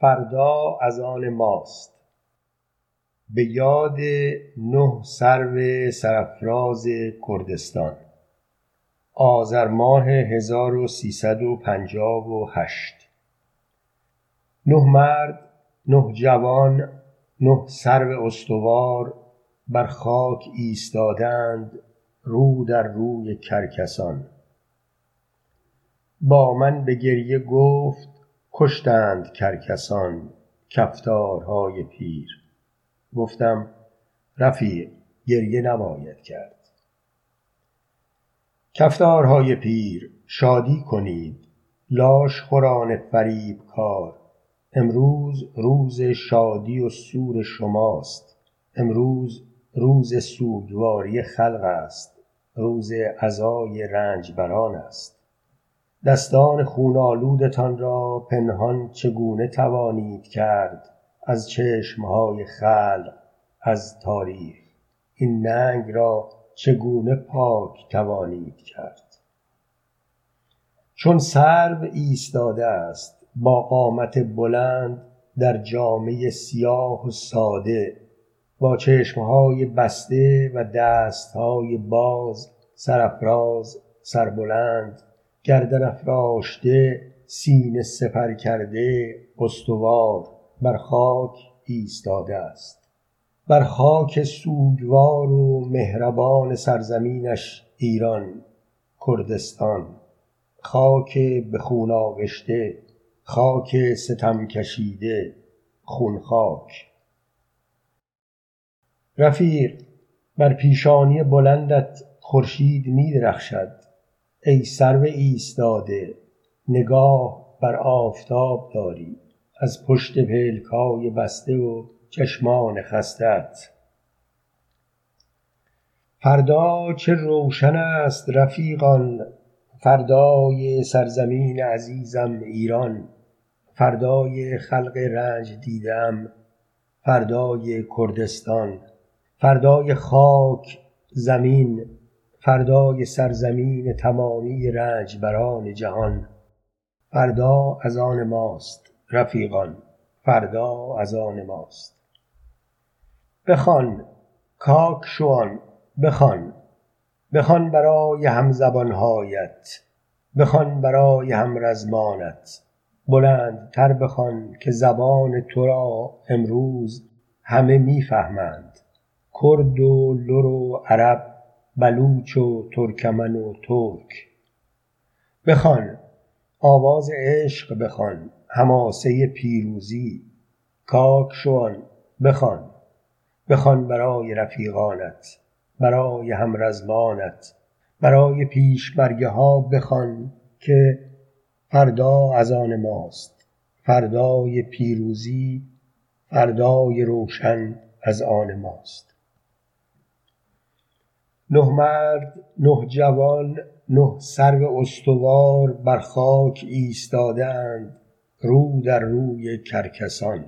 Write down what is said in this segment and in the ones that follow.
فردا از آن ماست. به یاد نه سرو سرافراز کردستان. آذر ماه هزار و سیصد و پنجاه و هشت. نه مرد نه جوان نه سرو استوار بر خاک ایستادند رو در روی کرکسان. با من به گریه گفت کشتند کرکسان کفتارهای پیر. گفتم رفیق گریه نباید کرد. کفتارهای پیر شادی کنید لاش خوران فریب کار. امروز روز شادی و سور شماست. امروز روز سوگواری خلق است. روز عزای رنجبران است. دستان خون آلودتان را پنهان چگونه توانید کرد از چشمهای خلق از تاریخ؟ این ننگ را چگونه پاک توانید کرد؟ چون سرو ایستاده است با قامت بلند در جامه سیاه و ساده با چشمهای بسته و دستهای باز سرافراز سربلند گردن افراشته سینه سپر کرده استوار بر خاک ایستاده است. بر خاک سوگوار و مهربان سرزمینش ایران کردستان. خاک به خون آغشته خاک ستم کشیده خون خاک. رفیق بر پیشانی بلندت خورشید می درخشد ای سرو ایستاده نگاه بر آفتاب داری. از پشت پلکای بسته و چشمان خستهات فردا چه روشن است رفیقان فردای سرزمین عزیزم ایران. فردای خلق رنج دیده ام فردای کردستان. فردای خاک زمین فردای سرزمین تمامی رنجبران جهان. فردا از آن ماست رفیقان فردا از آن ماست. بخوان کاکشوان بخوان. بخوان برای همزبانهایت. بخوان برای همرزمانت. بلندتر بخوان که زبان تو را امروز همه می فهمند کرد و لر و عرب بلوچ و ترکمن و ترک. بخوان آواز عشق بخوان حماسه پیروزی. کاکشوان بخوان. بخوان برای رفیقانت برای همرزمانت. برای پیشمرگه ها بخوان که فردا از آن ماست. فردای پیروزی فردای روشن از آن ماست. نه مرد نه جوان نه سرو استوار بر خاک ایستاده اند رو در روی کرکسان.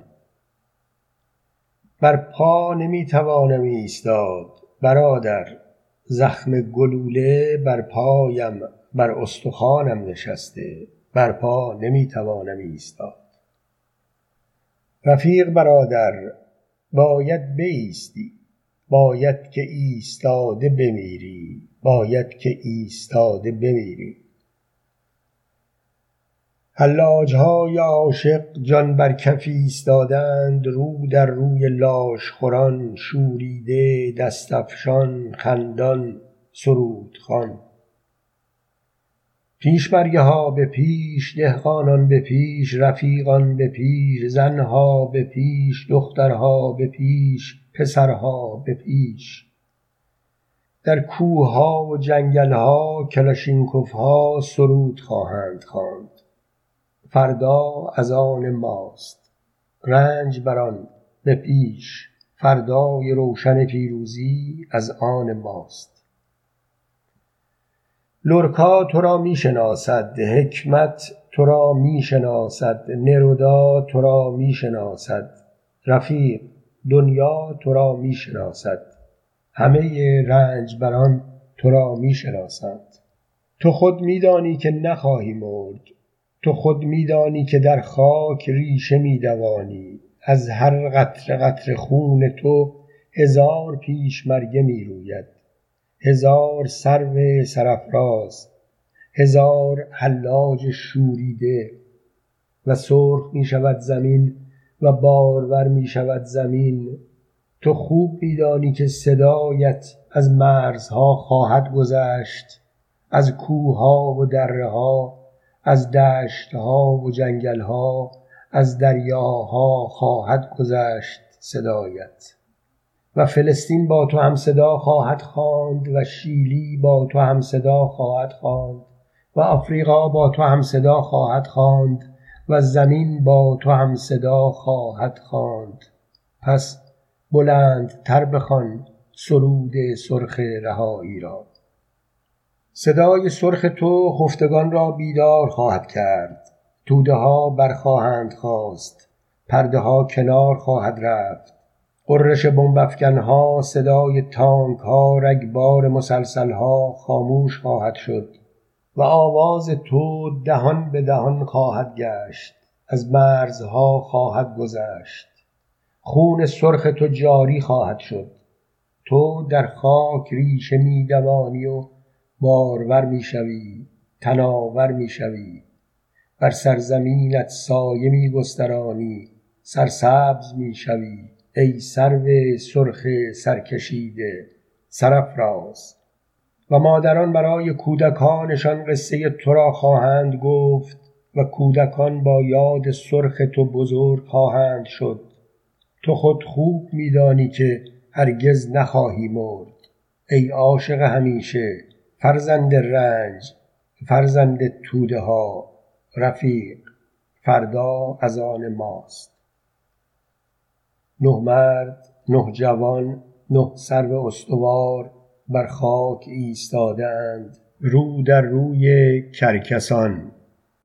بر پا نمی توانم ایستاد برادر زخم گلوله بر پایم بر استخوانم نشسته بر پا نمی توانم ایستاد. رفیق برادر باید بایستی باید که ایستاده بمیری باید که ایستاده بمیری. حلاجهای عاشق جان بر کف ایستادند رو در روی لاش خوران شوریده دست افشان خندان سرود خوان پیشمرگه ها به پیش دهقانان به پیش رفیقان به پیش زنها به پیش دخترها به پیش پسرها به پیش. در کوهها و جنگلها کلاشینکوفها سرود خواهند خواند. فردا از آن ماست. رنجبران به پیش. فردای روشن پیروزی از آن ماست. لرکا تو را می شناسد حکمت تو را می شناسد نرودا تو را می شناسد رفیق دنیا تو را می شناسد همه رنجبران تو را می شناسند تو خود می دانی که نخواهی مرد. تو خود میدانی که در خاک ریشه میدوانی. از هر قطره قطره خون تو هزار پیشمرگه می‌روید. هزار سرو سرافراز هزار حلاج شوریده. و سرخ می شود زمین و بارور می شود زمین. تو خوب میدانی که صدایت از مرزها خواهد گذشت از کوهها و درهها از دشتها و جنگلها از دریاها خواهد گذشت صدایت. و فلسطین با تو هم صدا خواهد خواند و شیلی با تو هم صدا خواهد خواند و آفریقا با تو هم صدا خواهد خواند و زمین با تو هم صدا خواهد خواند. پس بلندتر بخوان سرود سرخ رهایی را. صدای سرخ تو خفتگان را بیدار خواهد کرد. توده ها برخواهند خواست. پرده ها کنار خواهد رفت. قررش بمبافکن ها صدای تانک ها رگبار مسلسل ها خاموش خواهد شد و آواز تو دهان به دهان خواهد گشت از مرزها خواهد گذشت. خون سرخ تو جاری خواهد شد. تو در خاک ریشه میدوانی و بارور می‌شوی تناور می‌شوی. بر سرزمینت سایه میگسترانی سرسبز می‌شوی. ای سرو سرخ سرکشیده سرافراز. و مادران برای کودکانشان قصه تو را خواهند گفت و کودکان با یاد سرخ تو بزرگ خواهند شد. تو خود خوب میدانی که هرگز نخواهی مرد. ای عاشق همیشه فرزند رنج فرزند توده ها رفیق فردا از آن ماست. نه مرد نه جوان نه سرو استوار بر خاک ایستاده اند رو در روی کرکسان.